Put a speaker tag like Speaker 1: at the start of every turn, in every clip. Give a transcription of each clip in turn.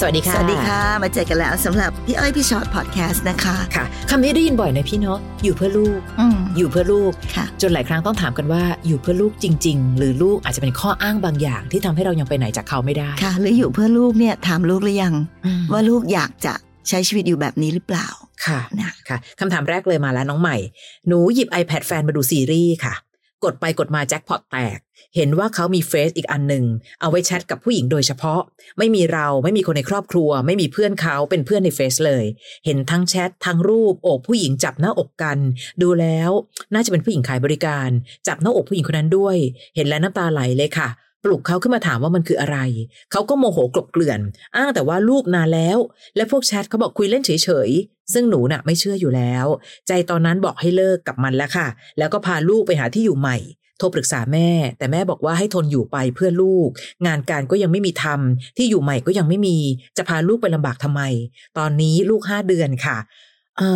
Speaker 1: สวัสดีค่ะ
Speaker 2: สวัสดีค่ะ มาเจอกันแล้วสำหรับพี่อ้อยพี่ชอ็อตพอดแคสต์นะคะ
Speaker 1: ค่ะคำนี้ได้ยินบ่อยนะพี่เนาะ อยู่เพื่อลูก
Speaker 2: อืม
Speaker 1: อยู่เพื่อลูก
Speaker 2: ค่ะ
Speaker 1: จนหลายครั้งต้องถามกันว่า อยู่เพื่อลูกจริง ๆ หรือลูกอาจจะเป็นข้ออ้างบางอย่าง ที่ทำให้เรายังไปไหนจากเขาไม่ได้
Speaker 2: ค่ะ หรืออยู่เพื่อลูกเนี่ยถามลูกหรือยัง
Speaker 1: อืม
Speaker 2: ว่าลูกอยากจะใช้ชีวิตอยู่แบบนี้หรือเปล่า
Speaker 1: ค่ะ
Speaker 2: นะ
Speaker 1: ค่ะคำถามแรกเลยมาแล้วน้องใหม่ หนูหยิบ iPad แฟนมาดูซีรีส์ค่ะ กดไปกดมาแจ็คพอตแตก เห็นว่าเขามีเฟซอีกอันหนึ่งเอาไว้แชทกับผู้หญิงโดยเฉพาะ ไม่มีเราไม่มีคนในครอบครัว ไม่มีเพื่อนเขาเป็นเพื่อนในเฟซเลย เห็นทั้งแชททั้งรูปอกผู้หญิงจับหน้าอกกัน ดูแล้วน่าจะเป็นผู้หญิงขายบริการ จับหน้าอกผู้หญิงคนนั้นด้วย เห็นแล้วน้ำตาไหลเลยค่ะ ปลุกเขาขึ้นมาถามว่ามันคืออะไร เขาก็โมโหกลบเกลื่อน อ้างแต่ว่ารูปนานแล้ว และพวกแชทเขาบอกคุยเล่นเฉยๆ ซึ่งหนูน่ะไม่เชื่ออยู่แล้ว ใจตอนนั้นบอกให้เลิกกับมันแล้วค่ะ แล้วก็พาลูกไปหาที่อยู่ใหม่ โทรปรึกษาแม่ แต่แม่บอกว่าให้ทนอยู่ไปเพื่อลูก งานการก็ยังไม่มีทำที่อยู่ใหม่ก็ยังไม่มี จะพาลูกไปลำบากทำไม ตอนนี้ลูกห้าเดือนค่ะ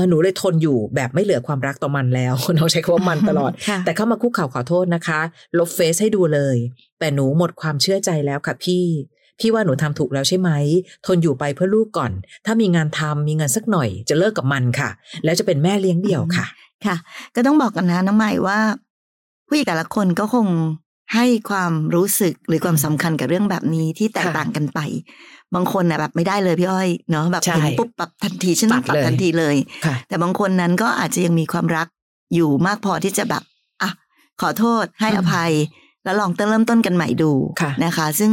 Speaker 1: หนูเลยทนอยู่แบบไม่เหลือความรักต่อมันแล้วเราใช้คำว่ามันตลอด
Speaker 2: ค่ะ
Speaker 1: แต่เข้ามาคุกเข่าขอโทษนะคะ ลบเฟซให้ดูเลย แต่หนูหมดความเชื่อใจแล้วค่ะพี่ พี่ว่าหนูทำถูกแล้วใช่ไหม ทนอยู่ไปเพื่อลูกก่อน ถ้ามีงานทำมีเงินสักหน่อย จะเลิกกับมันค่ะ แล้วจะเป็นแม่เลี้ยงเดี่ยวค่ะ
Speaker 2: ค่ะ ก็ต้องบอกกันนะน้องใหม่ว่า ผู้หญิงแต่ละคนก็คง ให้ความรู้สึกหรือความสำคัญกับเรื่องแบบนี้ที่แตก
Speaker 1: ค่ะ
Speaker 2: ต่างกันไป บางคนน่ะแบบไม่ได้เลยพี่อ้อยเนาะแบบ
Speaker 1: ใช่
Speaker 2: เห็นปุ๊บปรับทันทีฉันต้องป
Speaker 1: ปั
Speaker 2: รั
Speaker 1: ด
Speaker 2: บ
Speaker 1: เลย
Speaker 2: ทันทีเลย
Speaker 1: ค่ะ
Speaker 2: แต่บางคนนั้นก็อาจจะยังมีความรักอยู่มากพอที่จะแบบอะขอโทษให้
Speaker 1: อืม
Speaker 2: อภัย แล้วลองเริ่มต้นกันใหม่ดู
Speaker 1: ค่ะ
Speaker 2: นะคะ ซึ่ง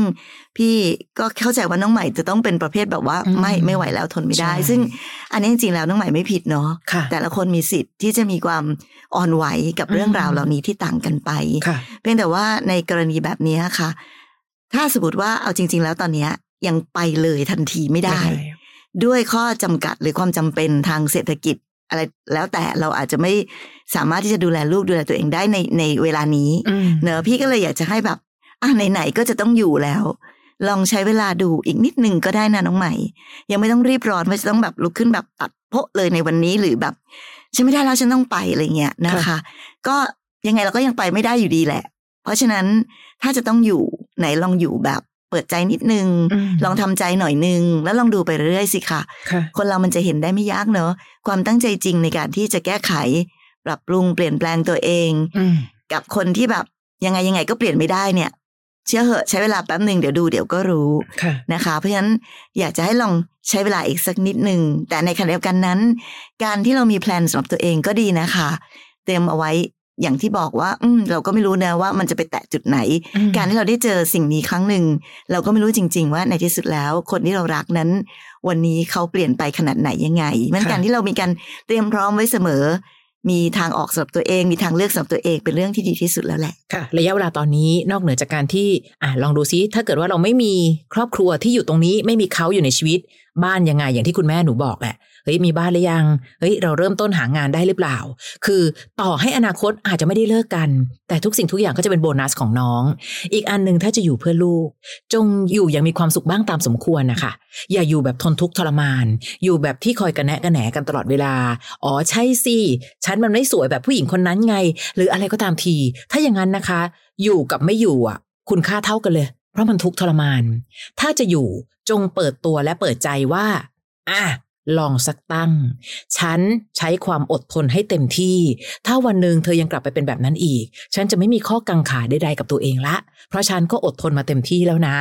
Speaker 2: พี่ก็เข้าใจว่าน้องใหม่จะต้องเป็นประเภทแบบว่า
Speaker 1: อืม
Speaker 2: ไม่ไม่ไหวแล้วทนไม่ได้
Speaker 1: ใช่
Speaker 2: ซึ่งอันนี้จริงๆแล้วน้องใหม่ไม่ผิดเนาะ
Speaker 1: ค่ะ
Speaker 2: แต่ละคนมีสิทธิ์ที่จะมีความอ่อนไหวกับเรื่อง
Speaker 1: อืม
Speaker 2: ราวเหล่านี้ที่ต่างกันไป
Speaker 1: ค่ะ
Speaker 2: เพียงแต่ว่าในกรณีแบบนี้ค่ะ ถ้าสมมติว่าเอาจริง ๆ แล้วตอนเนี้ยยังไปเลยทันทีไม่ได้ ด้วยข้อจำกัดหรือความจำเป็นทางเศรษฐกิจ อะไรแล้วแต่เราอาจจะไม่สามารถที่จะดูแลลูกดูแลตัวเองได้ในในเวลานี้
Speaker 1: อืม
Speaker 2: เนอะพี่ก็เลยอยากจะให้แบบอะไหนๆก็จะต้องอยู่แล้ว ลองใช้เวลาดูอีกนิดนึงก็ได้นะน้องใหม่ ยังไม่ต้องรีบร้อนว่าจะต้องแบบลุกขึ้นแบบตัดโพะเลยในวันนี้หรือแบบฉันไม่ได้แล้วฉันต้องไปอะไรเงี้ยนะคะ
Speaker 1: ค่ะ
Speaker 2: ก็ยังไงเราก็ยังไปไม่ได้อยู่ดีแหละ เพราะฉะนั้นถ้าจะต้องอยู่ไหนลองอยู่แบบเปิดใจนิดนึง
Speaker 1: ม
Speaker 2: ลองทำใจหน่อยนึง แล้วลองดูไปเรื่อยๆสิค่ะ
Speaker 1: ค่ะ
Speaker 2: คนเรามันจะเห็นได้ไม่ยากเนอะความตั้งใจจริงในการที่จะแก้ไข ปรับปรุงเปลี่ยนแปลงตัวเอง
Speaker 1: อืม
Speaker 2: กับคนที่แบบยังไงยังไงก็เปลี่ยนไม่ได้เนี่ย เชื่อเหอะใช้เวลาแป๊บหนึ่งเดี๋ยวดูเดี๋ยวก็รู้
Speaker 1: ค่ะ
Speaker 2: นะคะ เพราะฉะนั้นอยากจะให้ลองใช้เวลาอีกสักนิดหนึ่งแต่ในขณะเดียวกันนั้น การที่เรามีแพลนสำหรับตัวเองก็ดีนะคะ เตรียมเอาไว้ อย่างที่บอกว่า อืมเราก็ไม่รู้นะว่ามันจะไปแตะจุดไหน
Speaker 1: อืม
Speaker 2: การที่เราได้เจอสิ่งนี้ครั้งหนึ่งเราก็ไม่รู้จริง ๆ ว่าในที่สุดแล้ว คนที่เรารักนั้น วันนี้เขาเปลี่ยนไปขนาดไหนยังไงมัน
Speaker 1: ค่ะ
Speaker 2: การที่เรามีการเตรียมพร้อมไว้เสมอ มีทางออกสำหรับตัวเอง มีทางเลือกสำหรับตัวเองเป็นเรื่องที่ดีที่สุดแล้วแหละ
Speaker 1: ค่ะ ระยะเวลาตอนนี้นอกเหนือจากการที่อะลองดูซิถ้าเกิดว่าเราไม่มีครอบครัวที่อยู่ตรงนี้ไม่มีเขาอยู่ในชีวิต บ้านยังไงอย่างที่คุณแม่หนูบอกแหละ เฮ้ยมีบ้านหรือยังเฮ้ยเราเริ่มต้นหางานได้หรือเปล่า คือต่อให้อนาคตอาจจะไม่ได้เลิกกัน แต่ทุกสิ่งทุกอย่างก็จะเป็นโบนัสของน้อง อีกอันหนึ่งถ้าจะอยู่เพื่อลูก จงอยู่อย่างมีความสุขบ้างตามสมควรนะคะอย่าอยู่แบบทนทุกข์ทรมาน อยู่แบบที่คอยกระแนะกระแหนกันตลอดเวลา อ๋อใช่สิฉันมันไม่สวยแบบผู้หญิงคนนั้นไง หรืออะไรก็ตามที ถ้าอย่างนั้นนะคะ อยู่กับไม่อยู่อะ คุณค่าเท่ากันเลย เพราะมันทุกข์ทรมาน ถ้าจะอยู่จงเปิดตัวและเปิดใจว่า อะ ลองสักตั้ง ฉันใช้ความอดทนให้เต็มที่ ถ้าวันหนึ่งเธอยังกลับไปเป็นแบบนั้นอีก ฉันจะไม่มีข้อกังขาใดๆกับตัวเองละ เพราะฉันก็อดทนมาเต็มที่แล้วนะ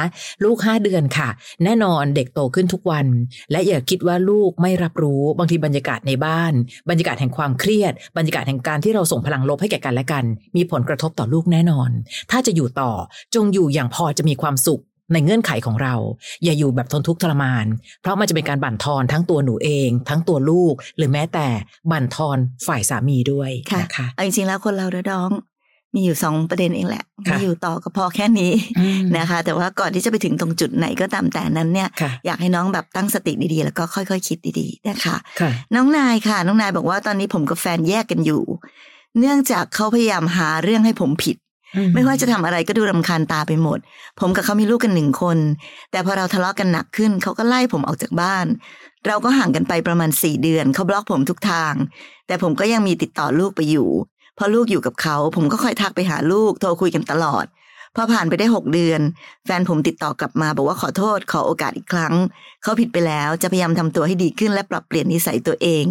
Speaker 1: ลูกห้าเดือนค่ะ แน่นอนเด็กโตขึ้นทุกวัน และอย่าคิดว่าลูกไม่รับรู้ บางทีบรรยากาศในบ้าน บรรยากาศแห่งความเครียด บรรยากาศแห่งการที่เราส่งพลังลบให้แก่กันและกัน มีผลกระทบต่อลูกแน่นอน ถ้าจะอยู่ต่อจงอยู่อย่างพอจะมีความสุข ในเงื่อนไขของเรา อย่าอยู่แบบทนทุกข์ทรมาน เพราะมันจะเป็นการบั่นทอนทั้งตัวหนูเอง ทั้งตัวลูก หรือแม้แต่บั่นทอนฝ่ายสามีด้วย
Speaker 2: ค่ะ
Speaker 1: นะคะ
Speaker 2: เอาจริงๆแล้วคนเราเด้อดอง มีอยู่สองประเด็นเองแหละ
Speaker 1: ค่ะ
Speaker 2: มีอยู่ต่อก็พอแค่นี้
Speaker 1: อืม
Speaker 2: นะคะ แต่ว่าก่อนที่จะไปถึงตรงจุดไหนก็ตามแต่นั้นเนี่ย
Speaker 1: ค่ะ
Speaker 2: อยากให้น้องแบบตั้งสติดีๆ แล้วก็ค่อยๆ คิดดีๆนะคะ
Speaker 1: ค่ะ
Speaker 2: น้องนายค่ะ น้องนายบอกว่าตอนนี้ผมกับแฟนแยกกันอยู่ เนื่องจากเขาพยายามหาเรื่องให้ผมผิด ไม่ว่าจะทำอะไรก็ดูรำคาญตาไปหมด ผมกับเขามีลูกกันหนึ่งคน แต่พอเราทะเลาะกันหนักขึ้น เขาก็ไล่ผมออกจากบ้าน เราก็ห่างกันไปประมาณสี่เดือน เขาบล็อกผมทุกทาง แต่ผมก็ยังมีติดต่อลูกไปอยู่ พอลูกอยู่กับเขา ผมก็คอยทักไปหาลูก โทรคุยกันตลอด พอผ่านไปได้หกเดือน แฟนผมติดต่อกลับมาบอกว่าขอโทษ ขอโอกาสอีกครั้ง เขาผิดไปแล้วจะพยายามทำตัวให้ดีขึ้นและปรับเปลี่ยนนิสัยตัวเอง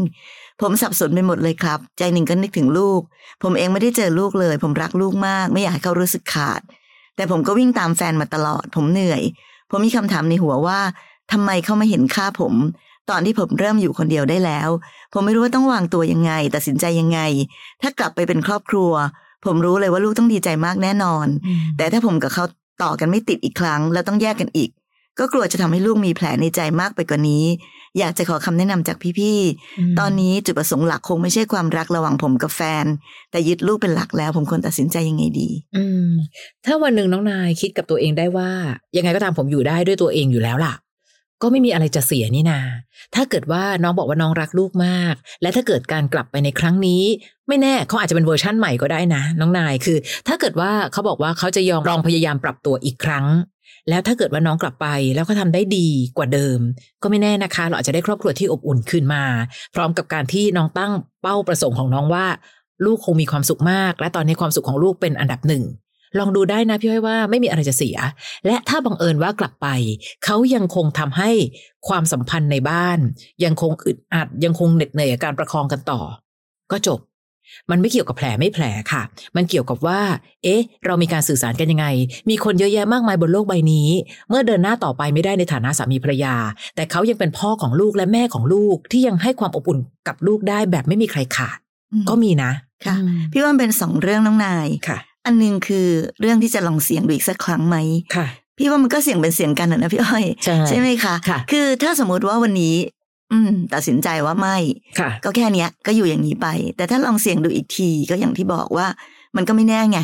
Speaker 2: ผมสับสนไปหมดเลยครับ ใจหนึ่งก็นึกถึงลูก ผมเองไม่ได้เจอลูกเลย ผมรักลูกมาก ไม่อยากให้เขารู้สึกขาด แต่ผมก็วิ่งตามแฟนมาตลอด ผมเหนื่อย ผมมีคำถามในหัวว่าทำไมเขาไม่เห็นค่าผม ตอนที่ผมเริ่มอยู่คนเดียวได้แล้ว ผมไม่รู้ว่าต้องวางตัวยังไง ตัดสินใจยังไง ถ้ากลับไปเป็นครอบครัว ผมรู้เลยว่าลูกต้องดีใจมากแน่นอน แต่ถ้าผมกับเขาต่อกันไม่ติดอีกครั้ง แล้วต้องแยกกันอีก ก็กลัวจะทำให้ลูกมีแผลในใจมากไปกว่านี้ อยากจะขอคำแนะนำจากพี่ๆ ตอนนี้จุดประสงค์หลักคงไม่ใช่ความรักระหว่างผมกับแฟน แต่ยึดลูกเป็นหลักแล้ว ผมควรตัดสินใจยังไงดี
Speaker 1: อืม ถ้าวันหนึ่งน้องนายคิดกับตัวเองได้ว่า ยังไงก็ตามผมอยู่ได้ด้วยตัวเองอยู่แล้วล่ะ ก็ไม่มีอะไรจะเสียนี่นา ถ้าเกิดว่าน้องบอกว่าน้องรักลูกมาก และถ้าเกิดการกลับไปในครั้งนี้ไม่แน่เขาอาจจะเป็นเวอร์ชั่นใหม่ก็ได้นะ น้องนายคือ ถ้าเกิดว่าเขาบอกว่าเขาจะยอมลองพยายามปรับตัวอีกครั้ง แล้วถ้าเกิดว่าน้องกลับไปแล้วเขาทาได้ดีกว่าเดิม ก็ไม่แน่นะคะ เราอาจจะได้ครอบครัวที่อบอุ่นขึ้นมา พร้อมกับการที่น้องตั้งเป้าประสงค์ของน้องว่า ลูกคงมีความสุขมาก และตอนนี้ความสุขของลูกเป็นอันดับหนึ่งลองดูได้นะพี่อ้อยว่าไม่มีอะไรจะเสีย และถ้าบังเอิญว่ากลับไป เขายังคงทำให้ความสัมพันธ์ในบ้าน ยังคงอึดอัดยังคงเหน็ดเหนื่อยกับการประคองกันต่อ ก็จบ มันไม่เกี่ยวกับแผลไม่แผลค่ะ มันเกี่ยวกับว่า เอ๊ะ เรามีการสื่อสารกันยังไง มีคนเยอะแยะมากมายบนโลกใบนี้ เมื่อเดินหน้าต่อไปไม่ได้ในฐานะสามีภรรยา แต่เขายังเป็นพ่อของลูกและแม่ของลูกที่ยังให้ความอบอุ่นกับลูกได้แบบไม่มีใครขาด ก็มีนะ
Speaker 2: ค่ะ พี่ว่ามันเป็นสองเรื่องน้องนาย
Speaker 1: ค่ะ
Speaker 2: อันหนึงคือเรื่องที่จะลองเสียงดูอีกสักครั้งไหม
Speaker 1: ค่ะ
Speaker 2: พี่ว่ามันก็เสียงเป็นเสียงกันนะพี่อ้อย
Speaker 1: ใช่
Speaker 2: ไหมคะ
Speaker 1: ค่ะ
Speaker 2: คือถ้าสมมุติว่าวันนี้ อืม ตัดสินใจว่าไม่
Speaker 1: ค่ะ
Speaker 2: ก็แค่เนี้ย ก็อยู่อย่างนี้ไป แต่ถ้าลองเสี่ยงดูอีกทีก็อย่างที่บอกว่า มันก็ไม่แน่ไง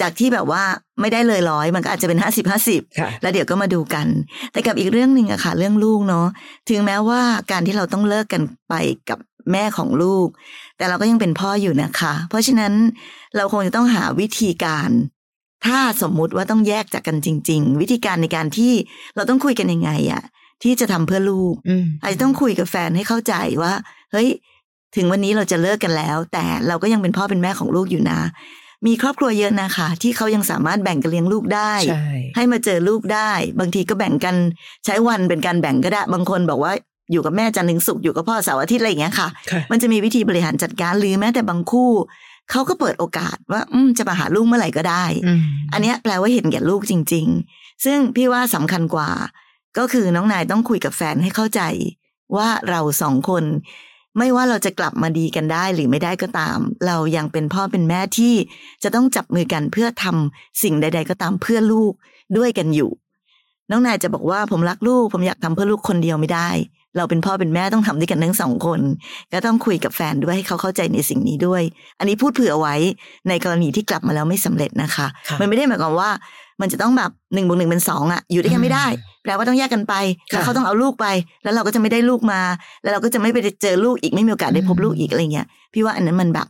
Speaker 2: จากที่แบบว่าไม่ได้เลยร้อยมันก็อาจจะเป็นห้าสิบห้าสิบ
Speaker 1: ค่ะ
Speaker 2: แล้วเดี๋ยวก็มาดูกัน แต่กับอีกเรื่องหนึ่งอะค่ะ เรื่องลูกเนาะถึงแม้ว่าการที่เราต้องเลิกกันไปกับแม่ของลูก แต่เราก็ยังเป็นพ่ออยู่นะคะ เพราะฉะนั้นเราคงจะต้องหาวิธีการ ถ้าสมมุติว่าต้องแยกจากกันจริง ๆ วิธีการในการที่เราต้องคุยกันยังไงอะ ที่จะทำเพื่อลูก
Speaker 1: อืม
Speaker 2: อาจจะต้องคุยกับแฟนให้เข้าใจว่า เฮ้ย ถึงวันนี้เราจะเลิกกันแล้ว แต่เราก็ยังเป็นพ่อเป็นแม่ของลูกอยู่นะ มีครอบครัวเยอะนะคะที่เขายังสามารถแบ่งกันเลี้ยงลูกได้
Speaker 1: ใช่
Speaker 2: ให้มาเจอลูกได้ บางทีก็แบ่งกันใช้วันเป็นการแบ่งก็ได้ บางคนบอกว่าอยู่กับแม่จันทร์ถึงศุกร์อยู่กับพ่อเสาร์อาทิตย์อะไรอย่างเงี้ยค่ะ
Speaker 1: ค่ะ
Speaker 2: มันจะมีวิธีบริหารจัดการหรือแม้แต่บางคู่เขาก็เปิดโอกาสว่าอืมจะมาหาลูกเมื่อไหร่ก็ได้
Speaker 1: อืม
Speaker 2: อันเนี้ยแปลว่าเห็นแก่ลูกจริง ๆ ซึ่งพี่ว่าสำคัญกว่า ก็คือน้องนายต้องคุยกับแฟนให้เข้าใจ ว่าเราสองคน ไม่ว่าเราจะกลับมาดีกันได้หรือไม่ได้ก็ตาม เรายังเป็นพ่อเป็นแม่ที่จะต้องจับมือกันเพื่อทำสิ่งใด ๆ ก็ตามเพื่อลูกด้วยกันอยู่ น้องนายจะบอกว่าผมรักลูก ผมอยากทำเพื่อลูกคนเดียวไม่ได้ เราเป็นพ่อเป็นแม่ต้องทำด้วยกันทั้งสองคน ก็ต้องคุยกับแฟนด้วยให้เขาเข้าใจในสิ่งนี้ด้วย อันนี้พูดเผื่อไว้ในกรณีที่กลับมาแล้วไม่สำเร็จนะคะ
Speaker 1: ค่ะ
Speaker 2: มันไม่ได้หมายความว่า มันจะต้องแบบหนึ่งบวกหนึ่งเป็นสองอะ อยู่ด้วยกันไม่ได้แปลว่าต้องแยกกันไป
Speaker 1: ค่ะ
Speaker 2: แล้วเขาต้องเอาลูกไป แล้วเราก็จะไม่ได้ลูกมา แล้วเราก็จะไม่ไปเจอลูกอีกไม่มีโอกาสได้พบ
Speaker 1: อืม
Speaker 2: ลูกอีกอะไรเงี้ยพี่ว่าอันนั้นมันแบบ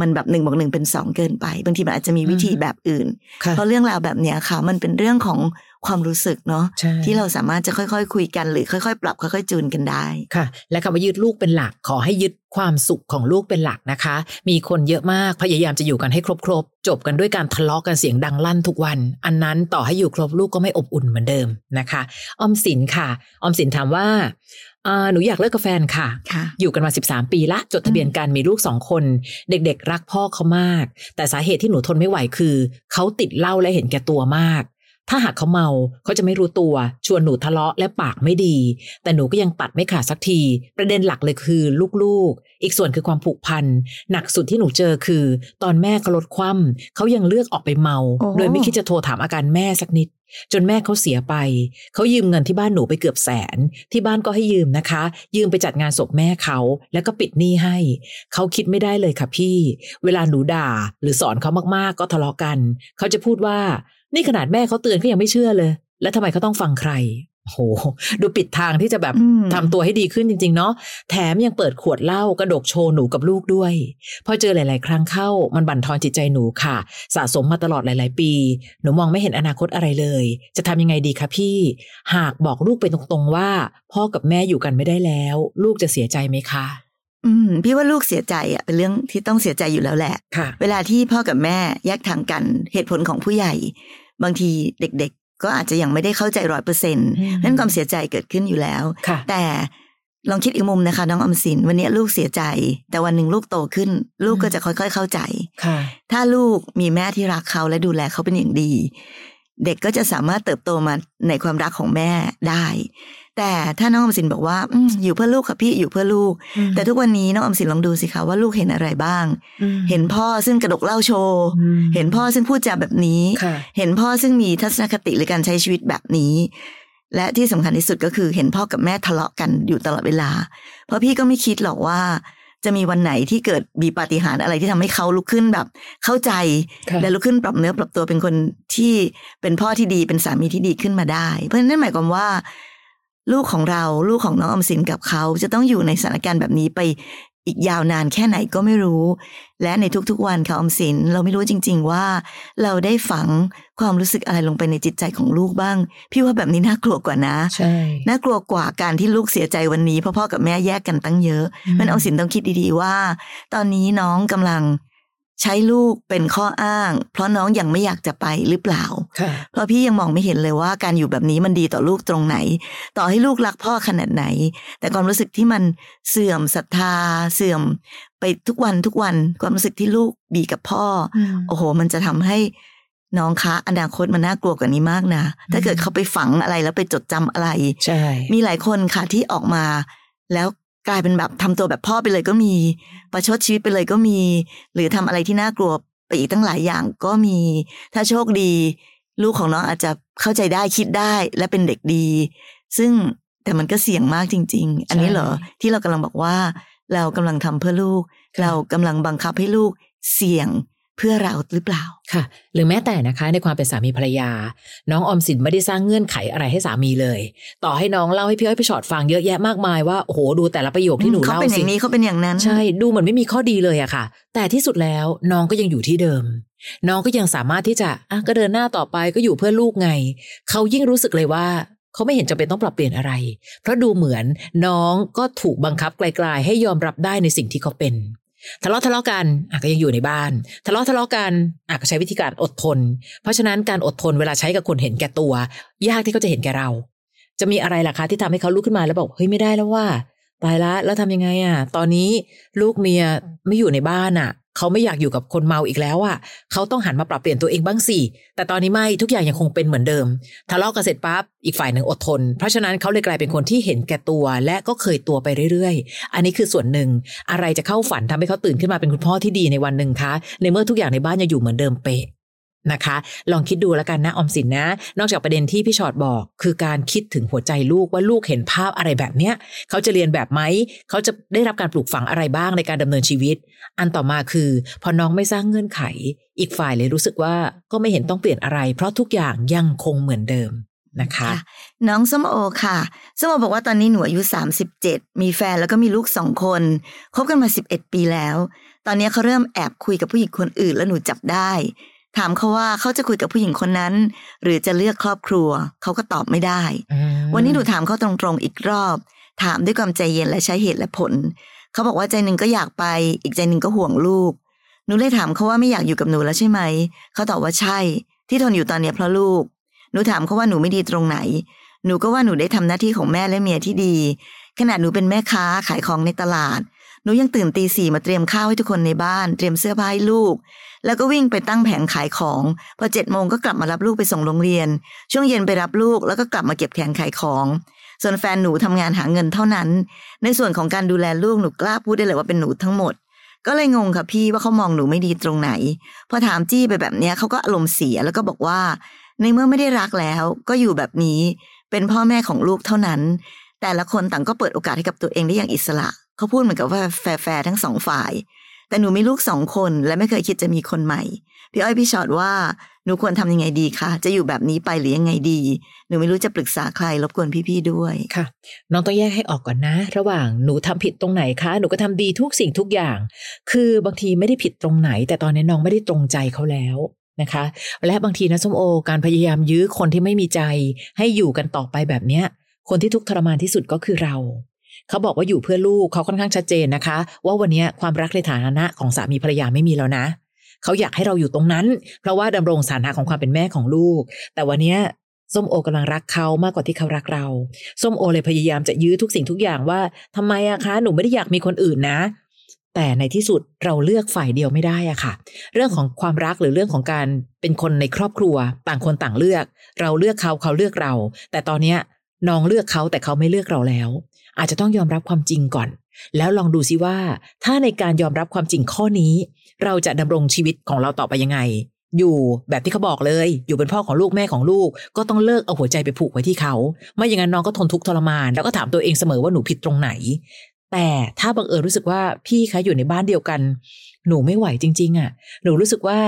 Speaker 2: มันแบบหนึ่งบวกหนึ่งเป็นสองเกินไป บางทีมันอาจจะมีวิธี
Speaker 1: อืม
Speaker 2: แบบอื่น
Speaker 1: ค่ะ
Speaker 2: เพราะเรื่องราวแบบเนี้ยค่ะ มันเป็นเรื่องของความรู้สึกเนาะ
Speaker 1: ใช่
Speaker 2: ที่เราสามารถจะค่อยๆ คุยกันหรือค่อยๆ ปรับค่อยๆ จูนกันได้
Speaker 1: ค่ะ และคำว่ายึดลูกเป็นหลักขอให้ยึดความสุขของลูกเป็นหลักนะคะ มีคนเยอะมากพยายามจะอยู่กันให้ครบๆ จบกันด้วยการทะเลาะกันเสียงดังลั่นทุกวัน อันนั้นต่อให้อยู่ครบลูกก็ไม่อบอุ่นเหมือนเดิมนะคะ ออมสินค่ะ ออมสินถามว่าอ่า หนูอยากเลิกกับแฟนค่ะ
Speaker 2: ค่ะ
Speaker 1: อยู่กันมา 13 ปีละ จดทะเบียนกันมีลูกสองคน เด็กๆ รักพ่อเขามาก แต่สาเหตุที่หนูทนไม่ไหวคือ เขาติดเหล้าและเห็นแก่ตัวมาก ถ้าหากเขาเมาเขาจะไม่รู้ตัว ชวนหนูทะเลาะและปากไม่ดี แต่หนูก็ยังตัดไม่ขาดสักที ประเด็นหลักเลยคือลูกๆ อีกส่วนคือความผูกพัน หนักสุดที่หนูเจอคือ ตอนแม่เขาลดคว่ำเขายังเลือกออกไปเมา
Speaker 2: โอ้
Speaker 1: โดยไม่คิดจะโทรถามอาการแม่สักนิด จนแม่เขาเสียไป เขายืมเงินที่บ้านหนูไปเกือบแสน ที่บ้านก็ให้ยืมนะคะ ยืมไปจัดงานศพแม่เขาแล้วก็ปิดหนี้ให้ เขาคิดไม่ได้เลยค่ะพี่ เวลาหนูด่าหรือสอนเขามากๆก็ทะเลาะกัน เขาจะพูดว่า นี่ขนาดแม่เขาเตือนเขายังไม่เชื่อเลย แล้วทำไมเขาต้องฟังใครโห ดูปิดทางที่จะแบบทำตัวให้ดีขึ้นจริง ๆ เนาะแถมยังเปิดขวดเหล้ากระดกโชว์หนูกับลูกด้วย พอเจอหลาย ๆ ครั้งเข้า มันบั่นทอนจิตใจหนูค่ะ สะสมมาตลอดหลาย ๆ ปี หนูมองไม่เห็นอนาคตอะไรเลย จะทำยังไงดีคะพี่ หากบอกลูกไปตรงๆว่า พ่อกับแม่อยู่กันไม่ได้แล้ว ลูกจะเสียใจไหมคะ
Speaker 2: อืม พี่ว่าลูกเสียใจอะเป็นเรื่องที่ต้องเสียใจอยู่แล้วแหละ
Speaker 1: ค่ะ
Speaker 2: เวลาที่พ่อกับแม่แยกทางกันเหตุผลของผู้ใหญ่ บางทีเด็ก ๆ ก็อาจจะยังไม่ได้เข้าใจร้อยเปอร์เซ็นต์นั่นความเสียใจเกิดขึ้นอยู่แล้ว
Speaker 1: ค่ะ
Speaker 2: แต่ลองคิดอีกมุมนะคะ น้องอมสินวันนี้ลูกเสียใจ แต่วันหนึ่งลูกโตขึ้น ลูกก็จะค่อย ๆ เข้าใจ
Speaker 1: ค่ะ
Speaker 2: ถ้าลูกมีแม่ที่รักเขาและดูแลเขาเป็นอย่างดี เด็กก็จะสามารถเติบโตมาในความรักของแม่ได้ แต่ถ้าน้องอมสินบอกว่าอมอยู่เพื่อลูกค่ะพี่อยู่เพื่อลูก แต่ทุกวันนี้น้องอมสินลองดูสิคะว่าลูกเห็นอะไรบ้าง เห็นพ่อซึ่งกระดกเหล้าโชว์เห็นพ่อซึ่งพูดจาแบบนี้
Speaker 1: ค่ะ
Speaker 2: เห็นพ่อซึ่งมีทัศนคติหรือการใช้ชีวิตแบบนี้ และที่สำคัญที่สุดก็คือเห็นพ่อกับแม่ทะเลาะกันอยู่ตลอดเวลา เพราะพี่ก็ไม่คิดหรอกว่าจะมีวันไหนที่เกิดมีปาฏิหาริย์อะไรที่ทำให้เขาลุกขึ้นแบบ เข้าใจ
Speaker 1: ค่ะ
Speaker 2: และลุกขึ้นปรับเนื้อปรับตัวเป็นคนที่เป็นพ่อที่ดีเป็นสามีที่ดีขึ้นมาได้ เพราะฉะนั้นนั่นหมายความว่า ลูกของเราลูกของน้องอมสินกับเขาจะต้องอยู่ในสถานการณ์แบบนี้ไปอีกยาวนานแค่ไหนก็ไม่รู้ และในทุกๆวันค่ะอมสินเราไม่รู้จริง ๆ ว่า เราได้ฝังความรู้สึกอะไรลงไปในจิตใจของลูกบ้าง พี่ว่าแบบนี้น่ากลัวกว่านะ
Speaker 1: ใช่
Speaker 2: น่ากลัวกว่าการที่ลูกเสียใจวันนี้เพราะพ่อกับแม่แยกกันตั้งเยอะ
Speaker 1: อืม
Speaker 2: มันเอาสินต้องคิดดีๆว่า ตอนนี้น้องกำลัง ใช้ลูกเป็นข้ออ้าง เพราะน้องยังไม่อยากจะไปหรือเปล่า
Speaker 1: ค่ะ
Speaker 2: เพราะพี่ยังมองไม่เห็นเลยว่าการอยู่แบบนี้มันดีต่อลูกตรงไหน ต่อให้ลูกรักพ่อขนาดไหน แต่ความรู้สึกที่มันเสื่อมศรัทธา เสื่อมไปทุกวันทุกวันความรู้สึกที่ลูกดีกับพ่ออโอ้โห มันจะทำให้น้องคะอนาคตมันน่ากลัวกว่านี้มากนะ ถ้าเกิดเขาไปฝังอะไรแล้วไปจดจำอะไร
Speaker 1: ใช่
Speaker 2: มีหลายคนค่ะที่ออกมาแล้ว กลายเป็นแบบทำตัวแบบพ่อไปเลยก็มี ประชดชีวิตไปเลยก็มี หรือทำอะไรที่น่ากลัวไปอีกตั้งหลายอย่างก็มี ถ้าโชคดี ลูกของน้องอาจจะเข้าใจได้คิดได้และเป็นเด็กดี ซึ่งแต่มันก็เสี่ยงมากจริง ๆ อันนี้เหรอที่เรากำลังบอกว่า เรากำลังทำเพื่อลูก เรากำลังบังคับให้ลูกเสี่ยงเพื่อเราหรือเปล่า
Speaker 1: ค่ะ หรือแม้แต่นะคะ ในความเป็นสามีภรรยา น้องออมสินไม่ได้สร้างเงื่อนไขอะไรให้สามีเลย ต่อให้น้องเล่าให้พี่อ้อยพี่ชอดฟังเยอะแยะมากมายว่าโอ้โหดูแต่ละประโยคที่หนู
Speaker 2: เขา
Speaker 1: เล่า
Speaker 2: เป็นอ
Speaker 1: สิ
Speaker 2: ย่างนี้เขาเป็นอย่างนั้น
Speaker 1: ใช่ดูเหมือนไม่มีข้อดีเลยอะค่ะ แต่ที่สุดแล้วน้องก็ยังอยู่ที่เดิม น้องก็ยังสามารถที่จะอะก็เดินหน้าต่อไปก็อยู่เพื่อลูกไง เขายิ่งรู้สึกเลยว่าเขาไม่เห็นจำเป็นต้องปรับเปลี่ยนอะไร เพราะดูเหมือนน้องก็ถูกบังคับไกล ๆ ให้ยอมรับได้ในสิ่งที่เขาเป็น ทะเลาะทะเลาะกันอะก็ยังอยู่ในบ้าน ทะเลาะทะเลาะกันอะก็ใช้วิธีการอดทน เพราะฉะนั้นการอดทนเวลาใช้กับคนเห็นแก่ตัว ยากที่เขาจะเห็นแก่เรา จะมีอะไรล่ะคะที่ทำให้เขาลุกขึ้นมาแล้วบอกเฮ้ยไม่ได้แล้วว่าตายละแล้วทำยังไงอะ ตอนนี้ลูกเมียไม่อยู่ในบ้านอะ เขาไม่อยากอยู่กับคนเมาอีกแล้วอะเขาต้องหันมาปรับเปลี่ยนตัวเองบ้างสิแต่ตอนนี้ไม่ทุกอย่างยังคงเป็นเหมือนเดิมทะเลาะกันเสร็จปั๊บอีกฝ่ายหนึ่งอดทน เพราะฉะนั้นเขาเลยกลายเป็นคนที่เห็นแก่ตัว และก็เคยตัวไปเรื่อยๆ อันนี้คือส่วนหนึ่งอะไรจะเข้าฝันทำให้เขาตื่นขึ้นมาเป็นคุณพ่อที่ดีในวันหนึ่งคะ ในเมื่อทุกอย่างในบ้านยังอยู่เหมือนเดิมเป๊ะ นะคะ ลองคิดดูแล้วกันนะอมสินนะ นอกจากประเด็นที่พี่ชอดบอก คือการคิดถึงหัวใจลูกว่าลูกเห็นภาพอะไรแบบเนี้ยเขาจะเรียนแบบไหมเขาจะได้รับการปลูกฝังอะไรบ้างในการดำเนินชีวิต อันต่อมาคือ พอน้องไม่สร้างเงื่อนไข อีกฝ่ายเลยรู้สึกว่าก็ไม่เห็นต้องเปลี่ยนอะไร เพราะทุกอย่างยังคงเหมือนเดิมนะคะ
Speaker 2: คะน้องส้มโอค่ะส้มโอบอกว่าตอนนี้หนูอายุสามสิบเจ็ดมีแฟนแล้วก็มีลูกสองคนคบกันมาสิบเอ็ดปีแล้ว ตอนนี้เขาเริ่มแอบคุยกับผู้หญิงคนอื่นแล้วหนูจับได้ ถามเขาว่าเขาจะคุยกับผู้หญิงคนนั้น หรือจะเลือกครอบครัว เขาก็ตอบไม่ได้ วันนี้หนูถามเขาตรงๆอีกรอบ ถามด้วยความใจเย็นและใช้เหตุและผล เขาบอกว่าใจหนึ่งก็อยากไป อีกใจหนึ่งก็ห่วงลูก หนูเลยถามเขาว่าไม่อยากอยู่กับหนูแล้วใช่ไหม เขาตอบว่าใช่ ที่ทนอยู่ตอนเนี้ยเพราะลูก หนูถามเขาว่าหนูไม่ดีตรงไหน หนูก็ว่าหนูได้ทำหน้าที่ของแม่และเมียที่ดี ขนาดหนูเป็นแม่ค้าขายของในตลาดหนูยังตื่นตีสี่มาเตรียมข้าวให้ทุกคนในบ้าน เตรียมเสื้อผ้าให้ลูก แล้วก็วิ่งไปตั้งแผงขายของ พอเจ็ดโมงก็กลับมารับลูกไปส่งโรงเรียน ช่วงเย็นไปรับลูกแล้วก็กลับมาเก็บแขนขายของ ส่วนแฟนหนูทำงานหาเงินเท่านั้น ในส่วนของการดูแลลูกหนูกล้าพูดได้เลยว่าเป็นหนูทั้งหมด ก็เลยงงค่ะพี่ว่าเขามองหนูไม่ดีตรงไหน พอถามจี้ไปแบบเนี้ยเขาก็อารมณ์เสียแล้วก็บอกว่า ในเมื่อไม่ได้รักแล้ว ก็อยู่แบบนี้ เป็นพ่อแม่ของลูกเท่านั้น แต่ละคนต่างก็เปิดโอกาสให้กับตัวเองได้อย่างอิสระ เขาพูดเหมือนกับว่าแฟร์ทั้งสองฝ่าย แต่หนูมีลูกสองคนและไม่เคยคิดจะมีคนใหม่ พี่อ้อยพี่ชอดว่าหนูควรทำยังไงดีคะจะอยู่แบบนี้ไปหรือยังไงดี หนูไม่รู้จะปรึกษาใครรบกวนพี่ๆด้วย
Speaker 1: ค่ะ น้องต้องแยกให้ออกก่อนนะ ระหว่างหนูทำผิดตรงไหนคะ หนูก็ทำดีทุกสิ่งทุกอย่าง คือบางทีไม่ได้ผิดตรงไหน แต่ตอนนี้น้องไม่ได้ตรงใจเขาแล้วนะคะ และบางทีนะส้มโอ การพยายามยื้อคนที่ไม่มีใจ ให้อยู่กันต่อไปแบบเนี้ย คนที่ทุกข์ทรมานที่สุดก็คือเรา เขาบอกว่าอยู่เพื่อลูกเขาค่อนข้างชัดเจนนะคะ ว่าวันนี้ความรักในฐานะของสามีภรรยาไม่มีแล้วนะเขาอยากให้เราอยู่ตรงนั้น เพราะว่าดำรงสถานะของความเป็นแม่ของลูก แต่วันนี้ส้มโอกำลังรักเขามากกว่าที่เขารักเรา ส้มโอเลยพยายามจะยื้อทุกสิ่งทุกอย่างว่าทำไมอะคะหนูไม่ได้อยากมีคนอื่นนะ แต่ในที่สุดเราเลือกฝ่ายเดียวไม่ได้อะค่ะ เรื่องของความรักหรือเรื่องของการเป็นคนในครอบครัว ต่างคนต่างเลือก เราเลือกเขาเขาเลือกเรา แต่ตอนเนี้ยน้องเลือกเขาแต่เขาไม่เลือกเราแล้ว อาจจะต้องยอมรับความจริงก่อน แล้วลองดูซิว่า ถ้าในการยอมรับความจริงข้อนี้ เราจะดำรงชีวิตของเราต่อไปยังไง อยู่แบบที่เขาบอกเลย อยู่เป็นพ่อของลูกแม่ของลูก ก็ต้องเลิกเอาหัวใจไปผูกไว้ที่เขา ไม่อย่างนั้นน้องก็ทนทุกข์ทรมาน แล้วก็ถามตัวเองเสมอว่าหนูผิดตรงไหน แต่ถ้าบังเอิญรู้สึกว่าพี่คะอยู่ในบ้านเดียวกัน หนูไม่ไหวจริง ๆอะ่ะ หนูรู้สึกว่า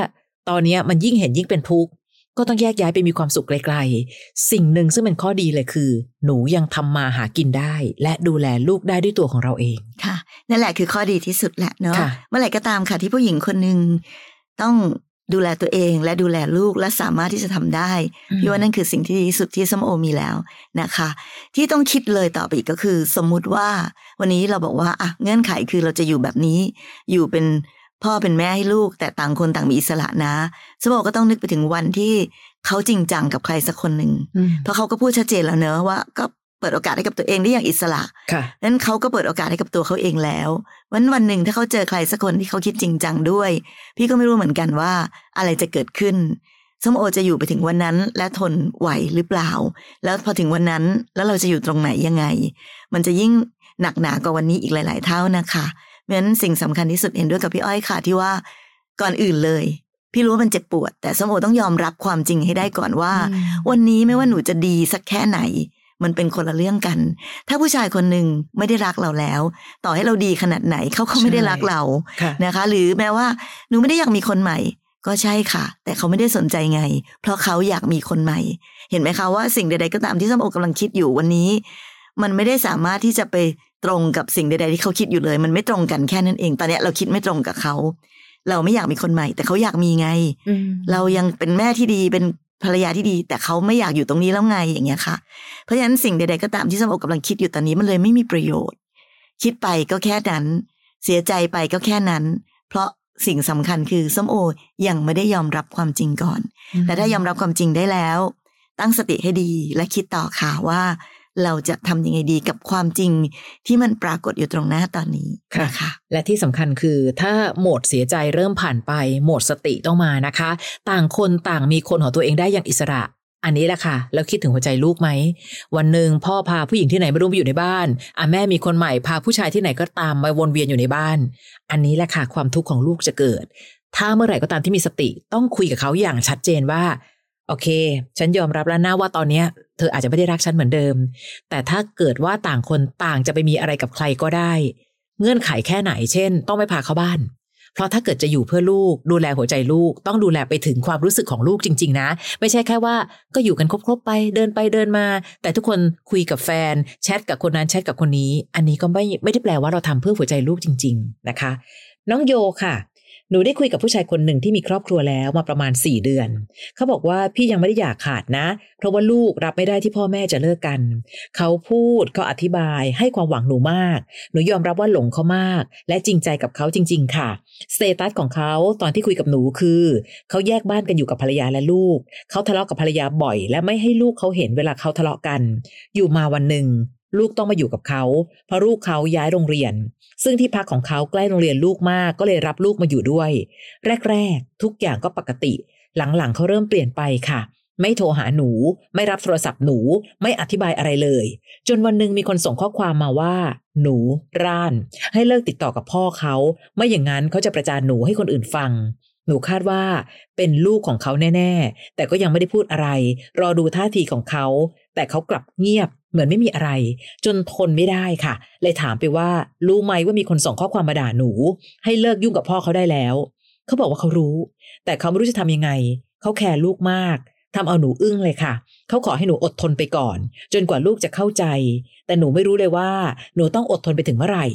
Speaker 1: ตอนนี้มันยิ่งเห็นยิ่งเป็นทุกข์ ก็ต้องแยกย้ายไปมีความสุขไกลๆ สิ่งหนึ่งซึ่งเป็นข้อดีเลยคือ หนูยังทำมาหากินได้ และดูแลลูกได้ด้วยตัวของเราเอง
Speaker 2: ค่ะ นั่นแหละคือข้อดีที่สุดแหละเนาะ เมื่อไหร่ก็ตามค่ะที่ผู้หญิงคนหนึ่งต้องดูแลตัวเองและดูแลลูกและสามารถที่จะทำได้พี่ว่านั่นคือสิ่งที่ดีที่สุดที่สมโอมีแล้วนะคะ ที่ต้องคิดเลยต่อไปอีกก็คือ สมมุติว่า วันนี้เราบอกว่าอะเงื่อนไขคือเราจะอยู่แบบนี้ อยู่เป็น พ่อเป็นแม่ให้ลูกแต่ต่างคนต่างมีอิสระนะสมโอก็ต้องนึกไปถึงวันที่เขาจริงจังกับใครสักคนหนึ่งเพราะเขาก็พูดชัดเจนแล้วเนอะว่าก็เปิดโอกาสให้กับตัวเองได้อย่างอิสระนั้นเขาก็เปิดโอกาสให้กับตัวเขาเองแล้ววันวันหนึ่งถ้าเขาเจอใครสักคนที่เขาคิดจริงจังด้วย พี่ก็ไม่รู้เหมือนกันว่าอะไรจะเกิดขึ้นสมโอจะอยู่ไปถึงวันนั้นและทนไหวหรือเปล่า แล้วพอถึงวันนั้นแล้วเราจะอยู่ตรงไหนยังไง มันจะยิ่งหนักหนากว่าวันนี้อีกหลาย ๆ เท่านะคะ เพราะฉะนั้นสิ่งสำคัญที่สุดเห็นด้วยกับพี่อ้อยค่ะที่ว่าก่อนอื่นเลย พี่รู้ว่ามันเจ็บปวด แต่สมโอต้องยอมรับความจริงให้ได้ก่อนว่า วันนี้ไม่ว่าหนูจะดีสักแค่ไหน มันเป็นคนละเรื่องกัน ถ้าผู้ชายคนหนึ่งไม่ได้รักเราแล้ว ต่อให้เราดีขนาดไหนเขาเขาไม่ได้รักเรานะคะ หรือแม้ว่าหนูไม่ได้อยากมีคนใหม่ก็ใช่ค่ะ แต่เขาไม่ได้สนใจไง เพราะเขาอยากมีคนใหม่ เห็นไหมคะว่าสิ่งใดๆก็ตามที่ส้มโอกำลังคิดอยู่วันนี้ มันไม่ได้สามารถที่จะไป ตรงกับสิ่งใดๆที่เขาคิดอยู่เลย มันไม่ตรงกันแค่นั้นเอง ตอนนี้เราคิดไม่ตรงกับเขา เราไม่อยากมีคนใหม่ แต่เขาอยากมีไง เรายังเป็นแม่ที่ดีเป็นภรรยาที่ดี แต่เขาไม่อยากอยู่ตรงนี้แล้วไงอย่างเงี้ยค่ะ เพราะฉะนั้นสิ่งใด ๆ ก็ตามที่สมองกำลังคิดอยู่ตอนนี้มันเลยไม่มีประโยชน์ คิดไปก็แค่นั้น เสียใจไปก็แค่นั้น เพราะสิ่งสำคัญคือส้มโอยังไม่ได้ยอมรับความจริงก่อน แต่ถ้ายอมรับความจริงได้แล้ว ตั้งสติให้ดีและคิดต่อค่ะว่า เราจะทำยังไงดีกับความจริงที่มันปรากฏอยู่ตรงหน้าตอนนี้
Speaker 1: ค่ะและที่สำคัญคือถ้าโหมดเสียใจเริ่มผ่านไป โหมดสติต้องมานะคะ ต่างคนต่างมีคนของตัวเองได้อย่างอิสระอันนี้แหละค่ะ แล้วคิดถึงหัวใจลูกไหม วันหนึ่งพ่อพาผู้หญิงที่ไหนไม่รู้ไปอยู่ในบ้านอะแม่มีคนใหม่พาผู้ชายที่ไหนก็ตามมาวนเวียนอยู่ในบ้าน อันนี้แหละค่ะความทุกข์ของลูกจะเกิด ถ้าเมื่อไหร่ก็ตามที่มีสติต้องคุยกับเขาอย่างชัดเจนว่า โอเค ฉันยอมรับแล้วนะว่าตอนนี้ เธออาจจะไม่ได้รักฉันเหมือนเดิม แต่ถ้าเกิดว่าต่างคนต่างจะไปมีอะไรกับใครก็ได้ เงื่อนไขแค่ไหน เช่น ต้องไม่พาเข้าบ้าน เพราะถ้าเกิดจะอยู่เพื่อลูก ดูแลหัวใจลูก ต้องดูแลไปถึงความรู้สึกของลูกจริง ๆ นะ ไม่ใช่แค่ว่าก็อยู่กันครบๆไป เดินไปเดินมา แต่ทุกคนคุยกับแฟน แชทกับคนนั้นแชทกับคนนี้ อันนี้ก็ไม่ไม่ได้แปลว่าเราทำเพื่อหัวใจลูกจริง ๆ นะคะ น้องโยค่ะ หนูได้คุยกับผู้ชายคนหนึ่งที่มีครอบครัวแล้วมาประมาณสี่เดือน เขาบอกว่าพี่ยังไม่ได้อยากขาดนะ เพราะว่าลูกรับไม่ได้ที่พ่อแม่จะเลิกกัน เขาพูดเขาอธิบายให้ความหวังหนูมาก หนูยอมรับว่าหลงเขามาก และจริงใจกับเขาจริง ๆ ค่ะ สเตตัสของเขาตอนที่คุยกับหนูคือ เขาแยกบ้านกันอยู่กับภรรยาและลูก เขาทะเลาะกับภรรยาบ่อย และไม่ให้ลูกเขาเห็นเวลาเขาทะเลาะกัน อยู่มาวันหนึ่ง ลูกต้องมาอยู่กับเขา เพราะลูกเขาย้ายโรงเรียน ซึ่งที่พักของเขาใกล้โรงเรียนลูกมากก็เลยรับลูกมาอยู่ด้วย แรกๆ ทุกอย่างก็ปกติ หลังๆเขาเริ่มเปลี่ยนไปค่ะ ไม่โทรหาหนู ไม่รับโทรศัพท์หนูไม่อธิบายอะไรเลย จนวันหนึ่งมีคนส่งข้อความมาว่า หนูร่าน ให้เลิกติดต่อกับพ่อเขาไม่อย่างนั้นเขาจะประจานหนูให้คนอื่นฟังหนูคาดว่าเป็นลูกของเขาแน่ ๆ แต่ก็ยังไม่ได้พูดอะไร รอดูท่าทีของเขา แต่เขากลับเงียบ เหมือนไม่มีอะไร จนทนไม่ได้ค่ะ เลยถามไปว่า รู้ไหมว่ามีคนส่งข้อความมาด่าหนู ให้เลิกยุ่งกับพ่อเขาได้แล้ว เขาบอกว่าเขารู้ แต่เขาไม่รู้จะทำยังไง เขาแคร์ลูกมากทำเอาหนูอึ้งเลยค่ะ เขาขอให้หนูอดทนไปก่อน จนกว่าลูกจะเข้าใจ แต่หนูไม่รู้เลยว่า หนูต้องอดทนไปถึงเมื่อไหร่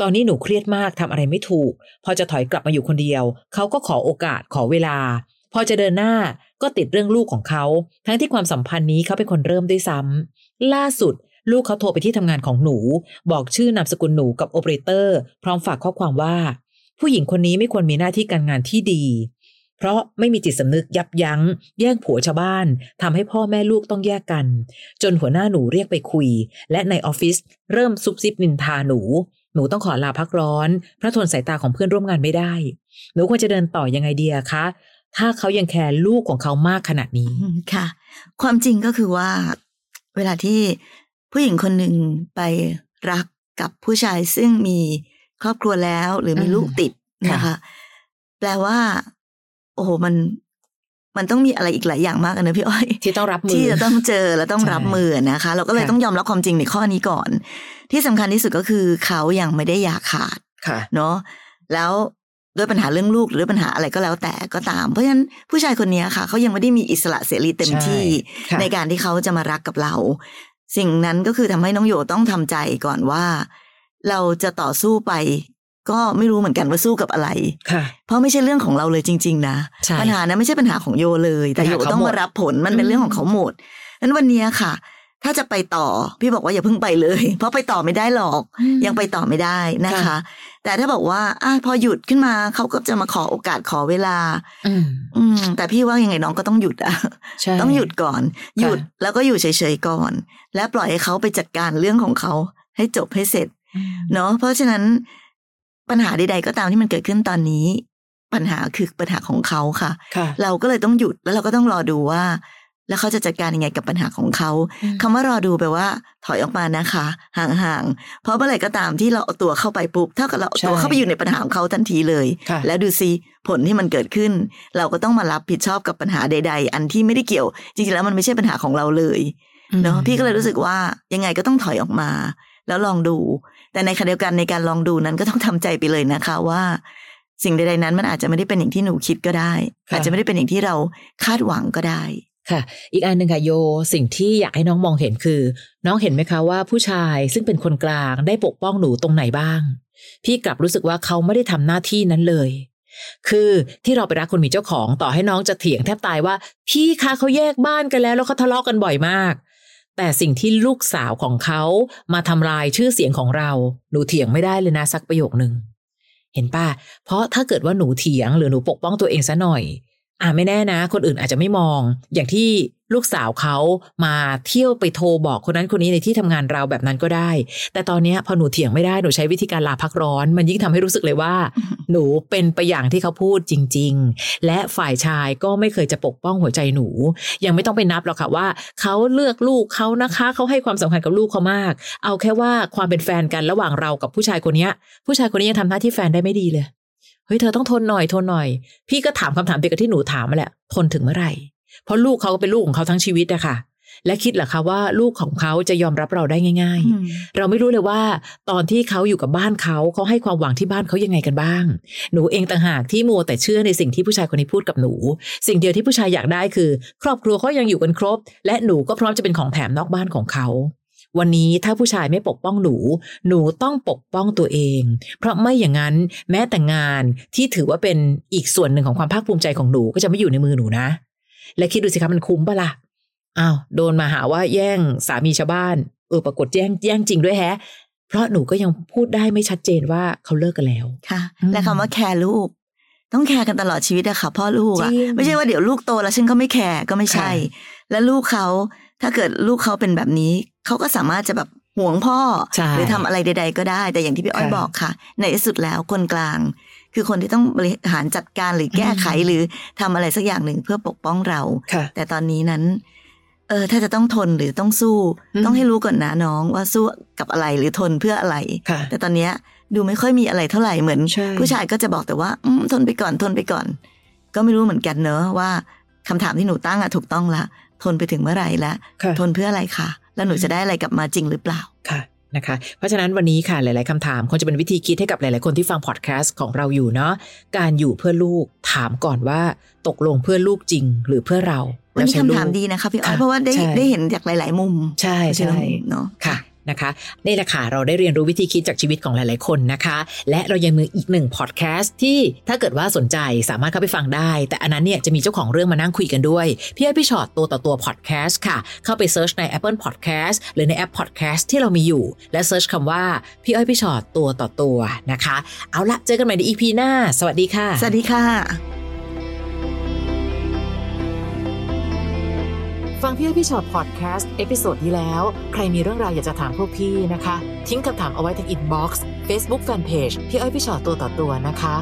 Speaker 1: ตอนนี้หนูเครียดมากทำอะไรไม่ถูก พอจะถอยกลับมาอยู่คนเดียว เขาก็ขอโอกาสขอเวลา พอจะเดินหน้าก็ติดเรื่องลูกของเขา ทั้งที่ความสัมพันธ์นี้เขาเป็นคนเริ่มด้วยซ้ำล่าสุด ลูกเขาโทรไปที่ทำงานของหนู บอกชื่อนามสกุลหนูกับโอเปอเรเตอร์ พร้อมฝากข้อความว่า ผู้หญิงคนนี้ไม่ควรมีหน้าที่การงานที่ดี เพราะไม่มีจิตสำนึกยับยัง้ง แย่งผัวชาวบ้านทำให้พ่อแม่ลูกต้องแยกกัน จนหัวหน้าหนูเรียกไปคุย และในออฟฟิศเริ่มซุบซิบนินทาหนูหนูต้องขอลาพักร้อนเพราะทนสายตาของเพื่อนร่วมงานไม่ได้ หนูควรจะเดินต่อยังไงดีอะคะ ถ้าเขายังแคร์ลูกของเขามากขนาดนี้
Speaker 2: อืมค่ะ ความจริงก็คือว่า เวลาที่ผู้หญิงคนหนึ่งไปรักกับผู้ชายซึ่งมีครอบครัวแล้ว หรือมี
Speaker 1: อืม
Speaker 2: ลูกติด
Speaker 1: ค่ะ
Speaker 2: นะคะ แปลว่า โอ้โหมันมันต้องมีอะไรอีกหลายอย่างมากอะนะพี่อ้อย
Speaker 1: ที่ต้องรับมือ
Speaker 2: ที่จะต้องเจอและต้อง
Speaker 1: ใช่
Speaker 2: รับมือนะคะ เราก็เลย
Speaker 1: ค่ะ
Speaker 2: ต้องยอมรับความจริงในข้อนี้ก่อน ที่สำคัญที่สุดก็คือเขายังไม่ได้อยากขาด
Speaker 1: ค่ะ
Speaker 2: เนาะแล้ว ด้วยปัญหาเรื่องลูกหรือปัญหาอะไรก็แล้วแต่ก็ตาม เพราะฉะนั้นผู้ชายคนนี้ค่ะเขายังไม่ได้มีอิสระเสรีเต็ม
Speaker 1: ใช่
Speaker 2: ที่
Speaker 1: ค่ะ
Speaker 2: ในการที่เขาจะมารักกับเรา สิ่งนั้นก็คือทำให้น้องโยต้องทำใจก่อนว่า เราจะต่อสู้ไป ก็ไม่รู้เหมือนกันว่าสู้กับอะไร
Speaker 1: ค่ะ
Speaker 2: เพราะไม่ใช่เรื่องของเราเลยจริง ๆ นะ
Speaker 1: ใช่
Speaker 2: ปัญหานั้นไม่ใช่ปัญหาของโยเลย แต่
Speaker 1: ปัญ
Speaker 2: โย
Speaker 1: หาเขา
Speaker 2: ต้อง
Speaker 1: หม
Speaker 2: มา
Speaker 1: ด
Speaker 2: รับผลมันเป็น
Speaker 1: อืม
Speaker 2: เรื่องของเขาหมดนั้นวันนี้ค่ะ ถ้าจะไปต่อ พี่บอกว่าอย่าเพิ่งไปเลย เพราะไปต่อไม่ได้หรอก ยังไปต่อไม่ได้นะคะ
Speaker 1: ค่ะ
Speaker 2: แต่ถ้าบอกว่าอะพอหยุดขึ้นมาเขาก็จะมาขอโอกาสขอเวลา
Speaker 1: อืม
Speaker 2: อืมแต่พี่ว่ายังไงน้องก็ต้องหยุดอะ
Speaker 1: ใช่
Speaker 2: ต้องหยุดก่อน
Speaker 1: ค่ะ
Speaker 2: หยุดแล้วก็อยู่เฉยๆก่อน และปล่อยให้เขาไปจัดการเรื่องของเขาให้จบให้เสร็จ
Speaker 1: อืม
Speaker 2: เนาะเพราะฉะนั้นปัญหาใดๆก็ตามที่มันเกิดขึ้นตอนนี้ ปัญหาคือปัญหาของเขาค่ะ
Speaker 1: ค่ะ
Speaker 2: เราก็เลยต้องหยุดแล้วเราก็ต้องรอดูว่า แล้วเขาจะจัดการยังไงกับปัญหาของเขา
Speaker 1: อืม
Speaker 2: คำว่ารอดูแปลว่า ถอยออกมานะคะ ห่างๆ เพราะเมื่อไหร่ก็ตามที่เราเอาตัวเข้าไปปุ๊บเท่ากับเราเอาตัว
Speaker 1: ใช่
Speaker 2: เข้าไปอยู่ในปัญหาของเขาทันทีเลย
Speaker 1: ค่ะ
Speaker 2: แล้วดูซิผลที่มันเกิดขึ้น เราก็ต้องมารับผิดชอบกับปัญหาใด ๆ อันที่ไม่ได้เกี่ยว จริงๆแล้วมันไม่ใช่ปัญหาของเราเลยเนาะพี่ก็เลยรู้สึกว่ายังไงก็ต้องถอยออกมา แล้วลองดู แต่ในขณะเดียวกันในการลองดูนั้นก็ต้องทำใจไปเลยนะคะว่าสิ่งใดๆนั้นมันอาจจะไม่ได้เป็นอย่างที่หนูคิดก็ได้
Speaker 1: ค่ะ
Speaker 2: อาจจะไม่ได้เป็นอย่างที่เราคาดหวังก็ได้
Speaker 1: ค่ะ อีกอันหนึ่งค่ะโยสิ่งที่อยากให้น้องมองเห็นคือ น้องเห็นไหมคะว่าผู้ชายซึ่งเป็นคนกลางได้ปกป้องหนูตรงไหนบ้าง พี่กลับรู้สึกว่าเขาไม่ได้ทำหน้าที่นั้นเลย คือที่เราไปรักคนมีเจ้าของต่อให้น้องจะเถียงแทบตายว่า พี่คะเขาแยกบ้านกันแล้วแล้วเขาทะเลาะกันบ่อยมาก แต่สิ่งที่ลูกสาวของเขามาทำลายชื่อเสียงของเรา หนูเถียงไม่ได้เลยนะสักประโยคหนึ่งเห็นป่ะ เพราะถ้าเกิดว่าหนูเถียงหรือหนูปกป้องตัวเองซะหน่อย อ่าไม่แน่นะ คนอื่นอาจจะไม่มอง อย่างที่ลูกสาวเขามาเที่ยวไปโทรบอกคนนั้นคนนี้ในที่ทำงานเราแบบนั้นก็ได้ แต่ตอนเนี้ยพอหนูเถียงไม่ได้หนูใช้วิธีการลาพักร้อน มันยิ่งทำให้รู้สึกเลยว่า หนูเป็นไปอย่างที่เขาพูดจริง ๆ และฝ่ายชายก็ไม่เคยจะปกป้องหัวใจหนู ยังไม่ต้องไปนับหรอกค่ะว่าเขาเลือกลูกเขานะคะ เขาให้ความสำคัญกับลูกเขามาก เอาแค่ว่าความเป็นแฟนกันระหว่างเรากับผู้ชายคนเนี้ยผู้ชายคนนี้ยังทำหน้าที่แฟนได้ไม่ดีเลย เฮ้ยเธอต้องทนหน่อยทนหน่อย พี่ก็ถามคำถามเดียวกับที่หนูถามมาแหละทนถึงเมื่อไหร่ เพราะลูกเขาก็เป็นลูกของเขาทั้งชีวิตอะค่ะ และคิดเหรอคะว่าลูกของเขาจะยอมรับเราได้ง่าย ๆ เราไม่รู้เลยว่า ตอนที่เขาอยู่กับบ้านเขาเขาให้ความหวังที่บ้านเขายังไงกันบ้าง หนูเองต่างหากที่มัวแต่เชื่อในสิ่งที่ผู้ชายคนนี้พูดกับหนู สิ่งเดียวที่ผู้ชายอยากได้คือ ครอบครัวเขายังอยู่กันครบ และหนูก็พร้อมจะเป็นของแถมนอกบ้านของเขา วันนี้ถ้าผู้ชายไม่ปกป้องหนู หนูต้องปกป้องตัวเอง เพราะไม่อย่างนั้นแม้แต่งานที่ถือว่าเป็นอีกส่วนหนึ่งของความภาคภูมิใจของหนูก็จะไม่อยู่ในมือหนูนะ และคิดดูสิคะมันคุ้มปะล่ะอ้าวโดนมาหาว่าแย่งสามีชาวบ้านเออปรากฏแย่งแย่งจริงด้วยแฮะ เพราะหนูก็ยังพูดได้ไม่ชัดเจนว่าเขาเลิกกันแล้ว
Speaker 2: ค่ะ
Speaker 1: อืม
Speaker 2: และคำว่าแคร์ลูก ต้องแคร์กันตลอดชีวิตอะค่ะพ่อลูกอะ
Speaker 1: จริง
Speaker 2: ไม่ใช่ว่าเดี๋ยวลูกโตแล้วฉันก็ไม่แคร์ก็ไม่ใช่
Speaker 1: ค่ะ
Speaker 2: และลูกเขา ถ้าเกิดลูกเขาเป็นแบบนี้ เขาก็สามารถจะแบบห่วงพ่อ
Speaker 1: ใช่
Speaker 2: หรือทำอะไรใด ๆ ก็ได้ แต่อย่างที่พี่อ้อย
Speaker 1: ค่ะ
Speaker 2: บอกค่ะ ในที่สุดแล้วคนกลาง คือคนที่ต้องบริหารจัดการหรือแก้ไข
Speaker 1: อืม
Speaker 2: หรือทำอะไรสักอย่างหนึ่งเพื่อปกป้องเรา
Speaker 1: ค่ะ
Speaker 2: แต่ตอนนี้นั้น เออ ถ้าจะต้องทนหรือต้องสู้
Speaker 1: อืม
Speaker 2: ต้องให้รู้ก่อนนะน้องว่าสู้กับอะไรหรือทนเพื่ออะไร
Speaker 1: ค่ะ
Speaker 2: แต่ตอนเนี้ยดูไม่ค่อยมีอะไรเท่าไหร่เหมือน
Speaker 1: ใช่
Speaker 2: ผู้ชายก็จะบอกแต่ว่าอืมทนไปก่อนทนไปก่อน ก็ไม่รู้เหมือนกันเนอะว่าคำถามที่หนูตั้งอะถูกต้องละ ทนไปถึงเมื่อไหร่ละ
Speaker 1: ค่ะ
Speaker 2: ทนเพื่ออะไรคะแล้วหนูจะได้อะไรกลับมาจริงหรือเปล่า
Speaker 1: ค่ะนะคะเพราะฉะนั้นวันนี้ค่ะหลาย ๆคำถามคงจะเป็นวิธีคิดให้กับหลาย ๆ คนที่ฟังพอดแคสต์ของเราอยู่เนาะการอยู่เพื่อลูกถามก่อนว่าตกลงเพื่อลูกจริงหรือเพื่อเรา
Speaker 2: วันนี้
Speaker 1: ใช้
Speaker 2: คำ
Speaker 1: ลูก
Speaker 2: ถามดีนะคะพี่อ้อย
Speaker 1: ค่ะ
Speaker 2: เพราะว่าได้
Speaker 1: ใช่
Speaker 2: ได้เห็นจากหลาย ๆ มุม
Speaker 1: ใช่ใช่
Speaker 2: เนาะ
Speaker 1: ค่ะ นะคะนี่แหละค่ะเราได้เรียนรู้วิธีคิดจากชีวิตของหลาย ๆ คนนะคะ และเรายังมีอีกหนึ่งพอดแคสต์ที่ถ้าเกิดว่าสนใจสามารถเข้าไปฟังได้ แต่อันนั้นเนี่ยจะมีเจ้าของเรื่องมานั่งคุยกันด้วยพี่อ้อยพี่ฉอดตัวต่อตัวพอดแคสต์ค่ะ เข้าไป search ใน Apple Podcast หรือในแอปพอดแคสต์ที่เรามีอยู่ และ search คำว่าพี่อ้อยพี่ฉอดตัวต่อตัวนะคะ เอาละเจอกันใหม่ใน EP หน้า สวัสดีค่ะ
Speaker 2: สวัสดีค่ะ
Speaker 1: ฟังพี่อ้อยพี่ฉอดพอดแคสต์ episode ที่แล้ว ใครมีเรื่องราวอยากจะถามพวกพี่นะคะ ทิ้งคำถามเอาไว้ที่ inbox เฟซบุ๊กแฟนเพจพี่อ้อยพี่ฉอดตัวต่อตัวนะคะ